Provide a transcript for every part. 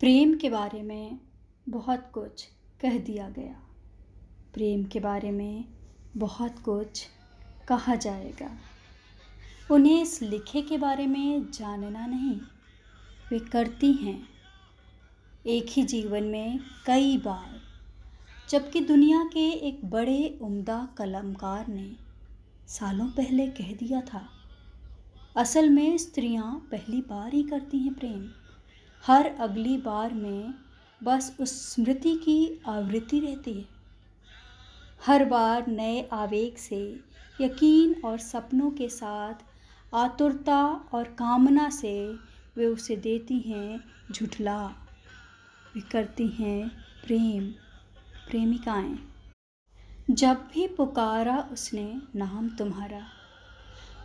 प्रेम के बारे में बहुत कुछ कह दिया गया। प्रेम के बारे में बहुत कुछ कहा जाएगा। उन्हें इस लिखे के बारे में जानना नहीं, वे करती हैं। एक ही जीवन में कई बार, जबकि दुनिया के एक बड़े उम्दा कलमकार ने सालों पहले कह दिया था, असल में स्त्रियाँ पहली बार ही करती हैं प्रेम। हर अगली बार में बस उस स्मृति की आवृत्ति रहती है। हर बार नए आवेग से, यकीन और सपनों के साथ, आतुरता और कामना से वे उसे देती हैं झुठला। वे करती हैं प्रेम, प्रेमिकाएँ। जब भी पुकारा उसने नाम तुम्हारा,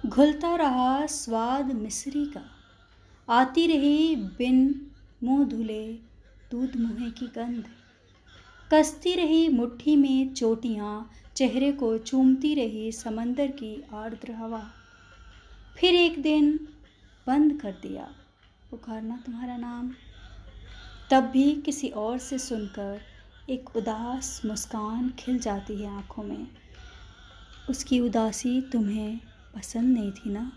घुलता रहा स्वाद मिश्री का। आती रही बिन मुँह धुले दूध मुँह की गंध। कसती रही मुट्ठी में चोटियाँ, चेहरे को चूमती रही समंदर की आर्द्र हवा। फिर एक दिन बंद कर दिया पुकारना तुम्हारा नाम। तब भी किसी और से सुनकर एक उदास मुस्कान खिल जाती है आँखों में। उसकी उदासी तुम्हें पसंद नहीं थी ना?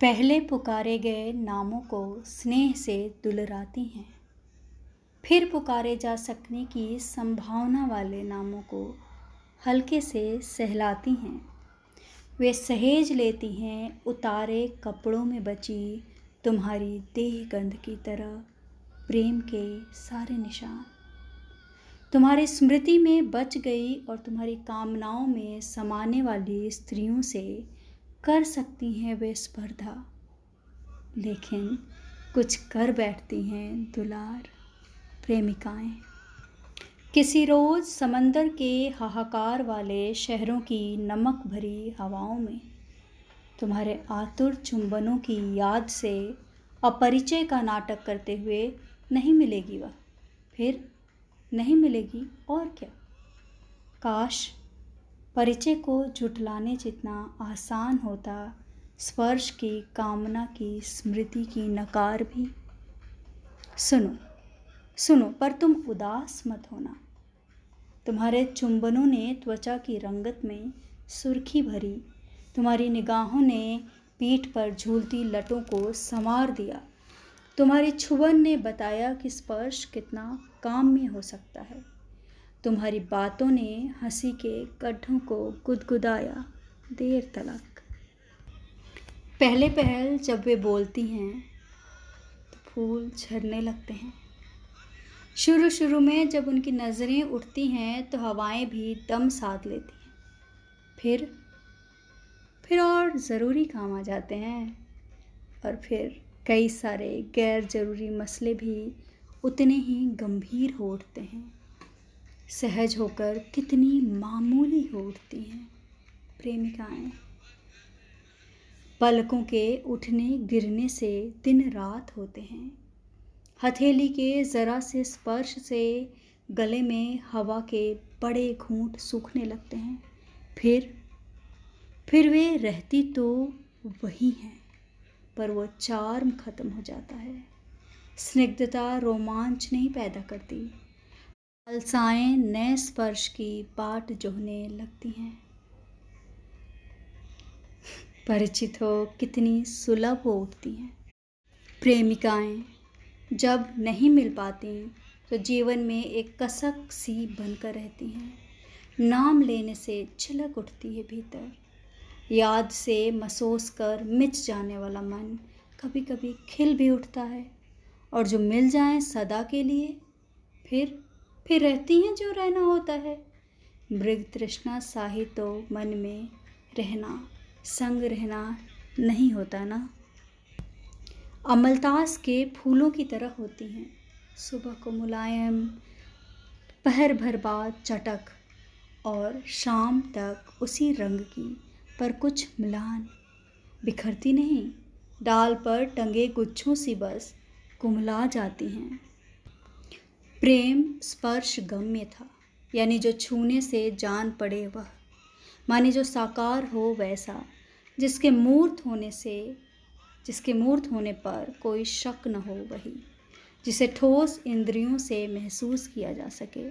पहले पुकारे गए नामों को स्नेह से दुलराती हैं। फिर पुकारे जा सकने की संभावना वाले नामों को हल्के से सहलाती हैं। वे सहेज लेती हैं उतारे कपड़ों में बची तुम्हारी देह गंध की तरह प्रेम के सारे निशान। तुम्हारी स्मृति में बच गई और तुम्हारी कामनाओं में समाने वाली स्त्रियों से कर सकती हैं वे स्पर्धा। लेकिन कुछ कर बैठती हैं दुलार प्रेमिकाएँ। किसी रोज़ समंदर के हाहाकार वाले शहरों की नमक भरी हवाओं में तुम्हारे आतुर चुंबनों की याद से अपरिचय का नाटक करते हुए नहीं मिलेगी वह। फिर नहीं मिलेगी और क्या? काश परिचय को जुटलाने जितना आसान होता, स्पर्श की कामना की, स्मृति की नकार भी। सुनो सुनो, पर तुम उदास मत होना। तुम्हारे चुंबनों ने त्वचा की रंगत में सुर्खी भरी। तुम्हारी निगाहों ने पीठ पर झूलती लटों को संवार दिया। तुम्हारी छुबन ने बताया कि स्पर्श कितना काम में हो सकता है। तुम्हारी बातों ने हँसी के गड्ढों को गुदगुदाया देर तलक। पहले पहल जब वे बोलती हैं तो फूल झरने लगते हैं। शुरू शुरू में जब उनकी नज़रें उठती हैं तो हवाएँ भी दम साध लेती हैं। फिर फिर और ज़रूरी काम आ जाते हैं। और फिर कई सारे गैर ज़रूरी मसले भी उतने ही गंभीर हो उठते हैं। सहज होकर कितनी मामूली हो उठती हैं प्रेमिकाएँ। पलकों के उठने गिरने से दिन रात होते हैं। हथेली के ज़रा से स्पर्श से गले में हवा के बड़े घूंट सूखने लगते हैं। फिर फिर वे रहती तो वही हैं, पर वो चार्म ख़त्म हो जाता है। स्निग्धता रोमांच नहीं पैदा करती। अलसाएँ नए स्पर्श की बाट जोहने लगती हैं। परिचित हो कितनी सुलभ हो उठती हैं। प्रेमिकाएँ जब नहीं मिल पाती तो जीवन में एक कसक सी बनकर रहती हैं। नाम लेने से छिलक उठती है भीतर। याद से महसूस कर मिच जाने वाला मन कभी कभी खिल भी उठता है। और जो मिल जाए सदा के लिए, फिर फिर रहती हैं जो रहना होता है। मृग तृष्णा साही तो मन में रहना, संग रहना नहीं होता ना। अमलतास के फूलों की तरह होती हैं। सुबह को मुलायम, पहर भर बाद चटक, और शाम तक उसी रंग की, पर कुछ मिलान। बिखरती नहीं, डाल पर टंगे गुच्छों सी बस, कुमला जाती हैं। प्रेम स्पर्श गम्य था, यानी जो छूने से जान पड़े वह। माने जो साकार हो वैसा, जिसके मूर्त होने से, जिसके मूर्त होने पर कोई शक न हो वही, जिसे ठोस इंद्रियों से महसूस किया जा सके।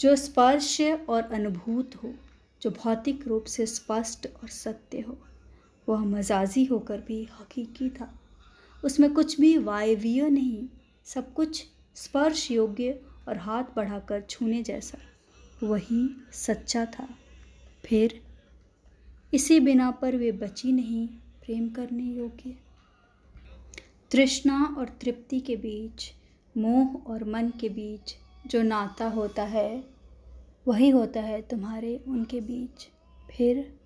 जो स्पर्श और अनुभूत हो, जो भौतिक रूप से स्पष्ट और सत्य हो, वह मजाजी होकर भी हकीकी था। उसमें कुछ भी वायवीय नहीं, सब कुछ स्पर्श योग्य और हाथ बढ़ाकर छूने जैसा। वही सच्चा था। फिर इसी बिना पर वे बची नहीं प्रेम करने योग्य। तृष्णा और तृप्ति के बीच, मोह और मन के बीच जो नाता होता है, वही होता है तुम्हारे उनके बीच। फिर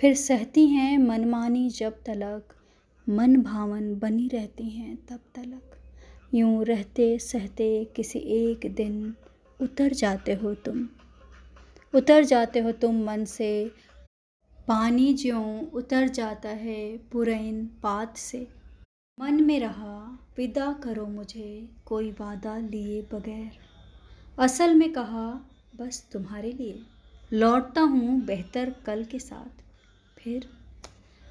फिर सहती हैं मनमानी जब तलक, मन भावन बनी रहती हैं तब तलक। यूँ रहते सहते किसी एक दिन उतर जाते हो तुम। उतर जाते हो तुम मन से, पानी ज्यों उतर जाता है पुरैन पात से। मन में रहा, विदा करो मुझे, कोई वादा लिए बगैर। असल में कहा, बस तुम्हारे लिए। लौटता हूँ बेहतर कल के साथ। फिर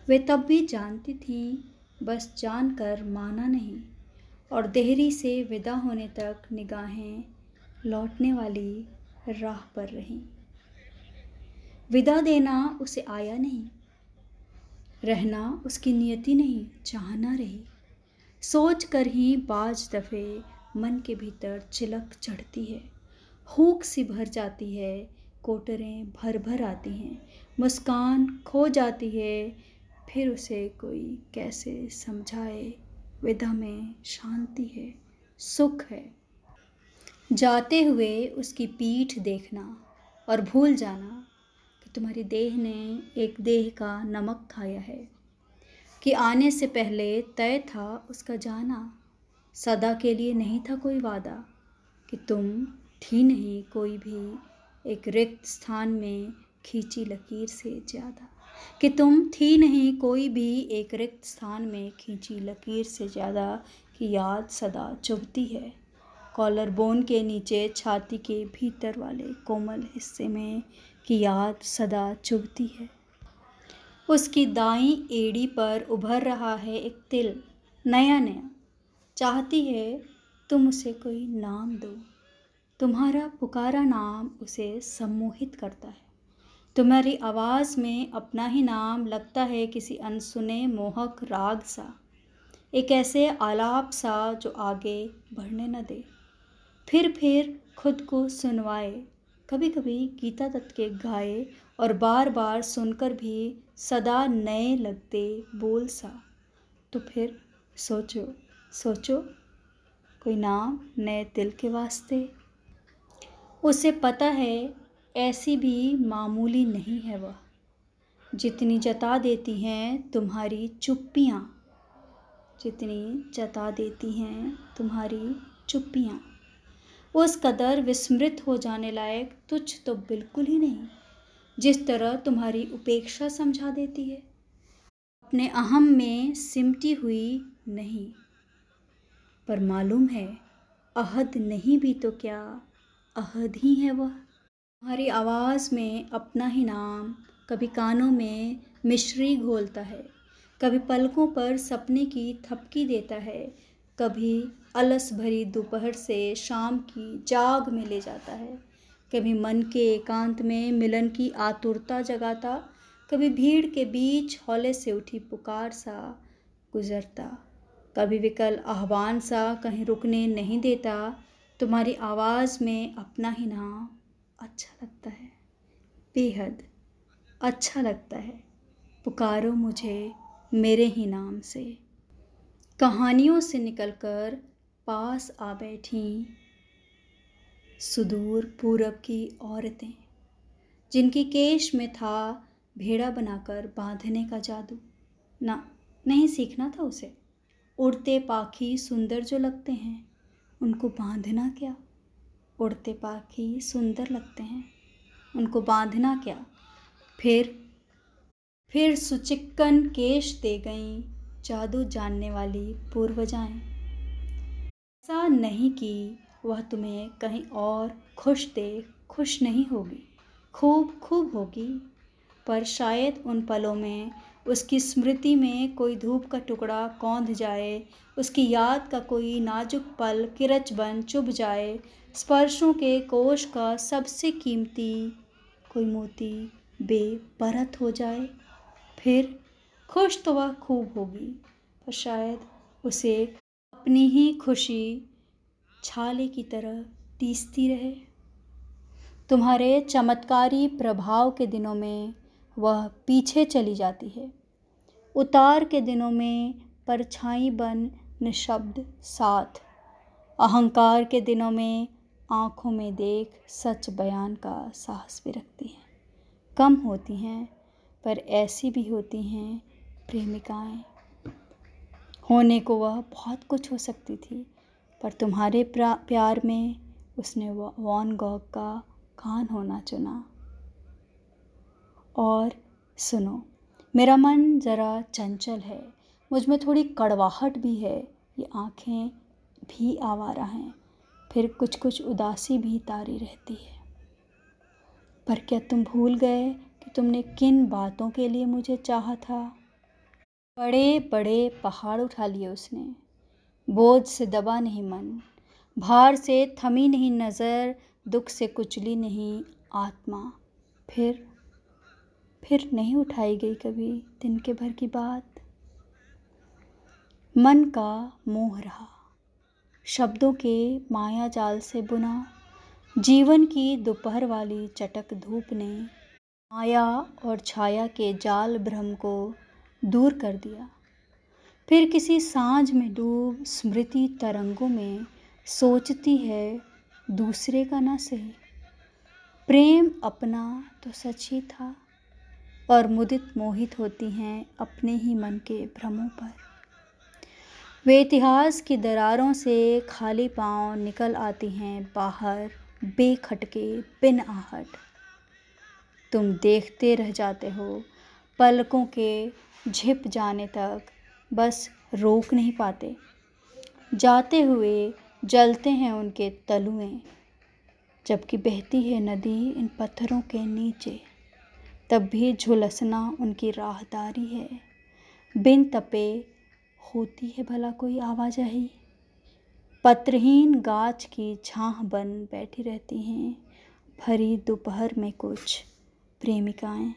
वे तब भी जानती थीं, बस जानकर माना नहीं। और देहरी से विदा होने तक निगाहें लौटने वाली राह पर रहीं। विदा देना उसे आया नहीं, रहना उसकी नियति नहीं, चाहना रही। सोच कर ही बाज दफ़े मन के भीतर चिलक चढ़ती है। हूक सी भर जाती है, कोटरें भर भर आती हैं। मुस्कान खो जाती है, फिर उसे कोई कैसे समझाए? विदा में शांति है, सुख है। जाते हुए उसकी पीठ देखना और भूल जाना कि तुम्हारी देह ने एक देह का नमक खाया है, कि आने से पहले तय था उसका जाना। सदा के लिए नहीं था कोई वादा कि तुम थी नहीं कोई भी एक रिक्त स्थान में खींची लकीर से ज़्यादा। कि तुम थी नहीं, कोई भी एक रिक्त स्थान में खींची लकीर से ज़्यादा कि याद सदा चुभती है। कॉलर बोन के नीचे, छाती के भीतर वाले कोमल हिस्से में कि याद सदा चुभती है। उसकी दाई एड़ी पर उभर रहा है एक तिल, नया नया। चाहती है, तुम उसे कोई नाम दो। तुम्हारा पुकारा नाम उसे सम्मोहित करता है। तुम्हारी आवाज़ में अपना ही नाम लगता है किसी अनसुने मोहक राग सा। एक ऐसे आलाप सा जो आगे बढ़ने न दे। फिर फिर खुद को सुनवाए। कभी कभी गीता दत्त के गाए और बार बार सुनकर भी सदा नए लगते बोल सा। तो फिर सोचो सोचो, कोई नाम नए दिल के वास्ते? उसे पता है ऐसी भी मामूली नहीं है वह। जितनी जता देती हैं तुम्हारी चुप्पियाँ, जितनी जता देती हैं तुम्हारी चुप्पियाँ। उस कदर विस्मृत हो जाने लायक तुच्छ तो बिल्कुल ही नहीं, जिस तरह तुम्हारी उपेक्षा समझा देती है। अपने अहम में सिमटी हुई नहीं, पर मालूम है, अहद नहीं भी तो क्या अहद ही है वह। हमारी आवाज़ में अपना ही नाम कभी कानों में मिश्री घोलता है, कभी पलकों पर सपने की थपकी देता है, कभी अलस भरी दोपहर से शाम की जाग में ले जाता है, कभी मन के एकांत में मिलन की आतुरता जगाता, कभी भीड़ के बीच हौले से उठी पुकार सा गुजरता, कभी विकल आह्वान सा कहीं रुकने नहीं देता, तुम्हारी आवाज़ में अपना ही नाम अच्छा लगता है। बेहद अच्छा लगता है। पुकारो मुझे मेरे ही नाम से। कहानियों से निकलकर पास आ बैठी सुदूर पूरब की औरतें, जिनकी केश में था भेड़ा बनाकर बांधने का जादू। ना, नहीं सीखना था उसे? उड़ते पाखी सुंदर जो लगते हैं, उनको बांधना क्या? उड़ते पाखी सुंदर लगते हैं। उनको बांधना क्या? फिर फिर सुचिक्कन केश दे गई, जादू जानने वाली पूर्वजाएँ। ऐसा नहीं कि वह तुम्हें कहीं और खुश दे, खुश नहीं होगी, खूब खूब होगी, पर शायद उन पलों में उसकी स्मृति में कोई धूप का टुकड़ा कौंध जाए, उसकी याद का कोई नाजुक पल किरच बन चुभ जाए, स्पर्शों के कोश का सबसे कीमती कोई मोती बेपरत हो जाए। फिर खुश तो वह खूब होगी, पर शायद उसे अपनी ही खुशी छाले की तरह तीसती रहे। तुम्हारे चमत्कारी प्रभाव के दिनों में वह पीछे चली जाती है। उतार के दिनों में परछाई बन निशब्द साथ। अहंकार के दिनों में आँखों में देख सच बयान का साहस भी रखती हैं। कम होती हैं, पर ऐसी भी होती हैं प्रेमिकाएँ। होने को वह बहुत कुछ हो सकती थी, पर तुम्हारे प्यार में उसने वॉन गॉग का कान होना चुना। और सुनो, मेरा मन ज़रा चंचल है, मुझमें थोड़ी कड़वाहट भी है, ये आँखें भी आवारा हैं, फिर कुछ कुछ उदासी भी तारी रहती है। पर क्या तुम भूल गए कि तुमने किन बातों के लिए मुझे चाहा था? बड़े बड़े पहाड़ उठा लिए उसने। बोझ से दबा नहीं मन, भार से थमी नहीं नज़र, दुख से कुचली नहीं आत्मा। फिर फिर नहीं उठाई गई कभी दिन के भर की बात। मन का मोह रहा, शब्दों के माया जाल से बुना, जीवन की दोपहर वाली चटक धूप ने माया और छाया के जाल भ्रम को दूर कर दिया। फिर किसी साँझ में डूब स्मृति तरंगों में सोचती है, दूसरे का ना सही। प्रेम अपना तो सच ही था। और मुदित मोहित होती हैं अपने ही मन के भ्रमों पर। वे इतिहास की दरारों से खाली पाँव निकल आती हैं बाहर, बेखटके, बिन आहट। तुम देखते रह जाते हो, पलकों के झिप जाने तक, बस रोक नहीं पाते। जाते हुए जलते हैं उनके तलुएँ, जबकि बहती है नदी इन पत्थरों के नीचे। तब भी झुलसना उनकी राहदारी है। बिन तपे होती है भला कोई आवाजाही। पत्रहीन गाछ की छाह बन बैठी रहती हैं। भरी दोपहर में कुछ प्रेमिकाएँ।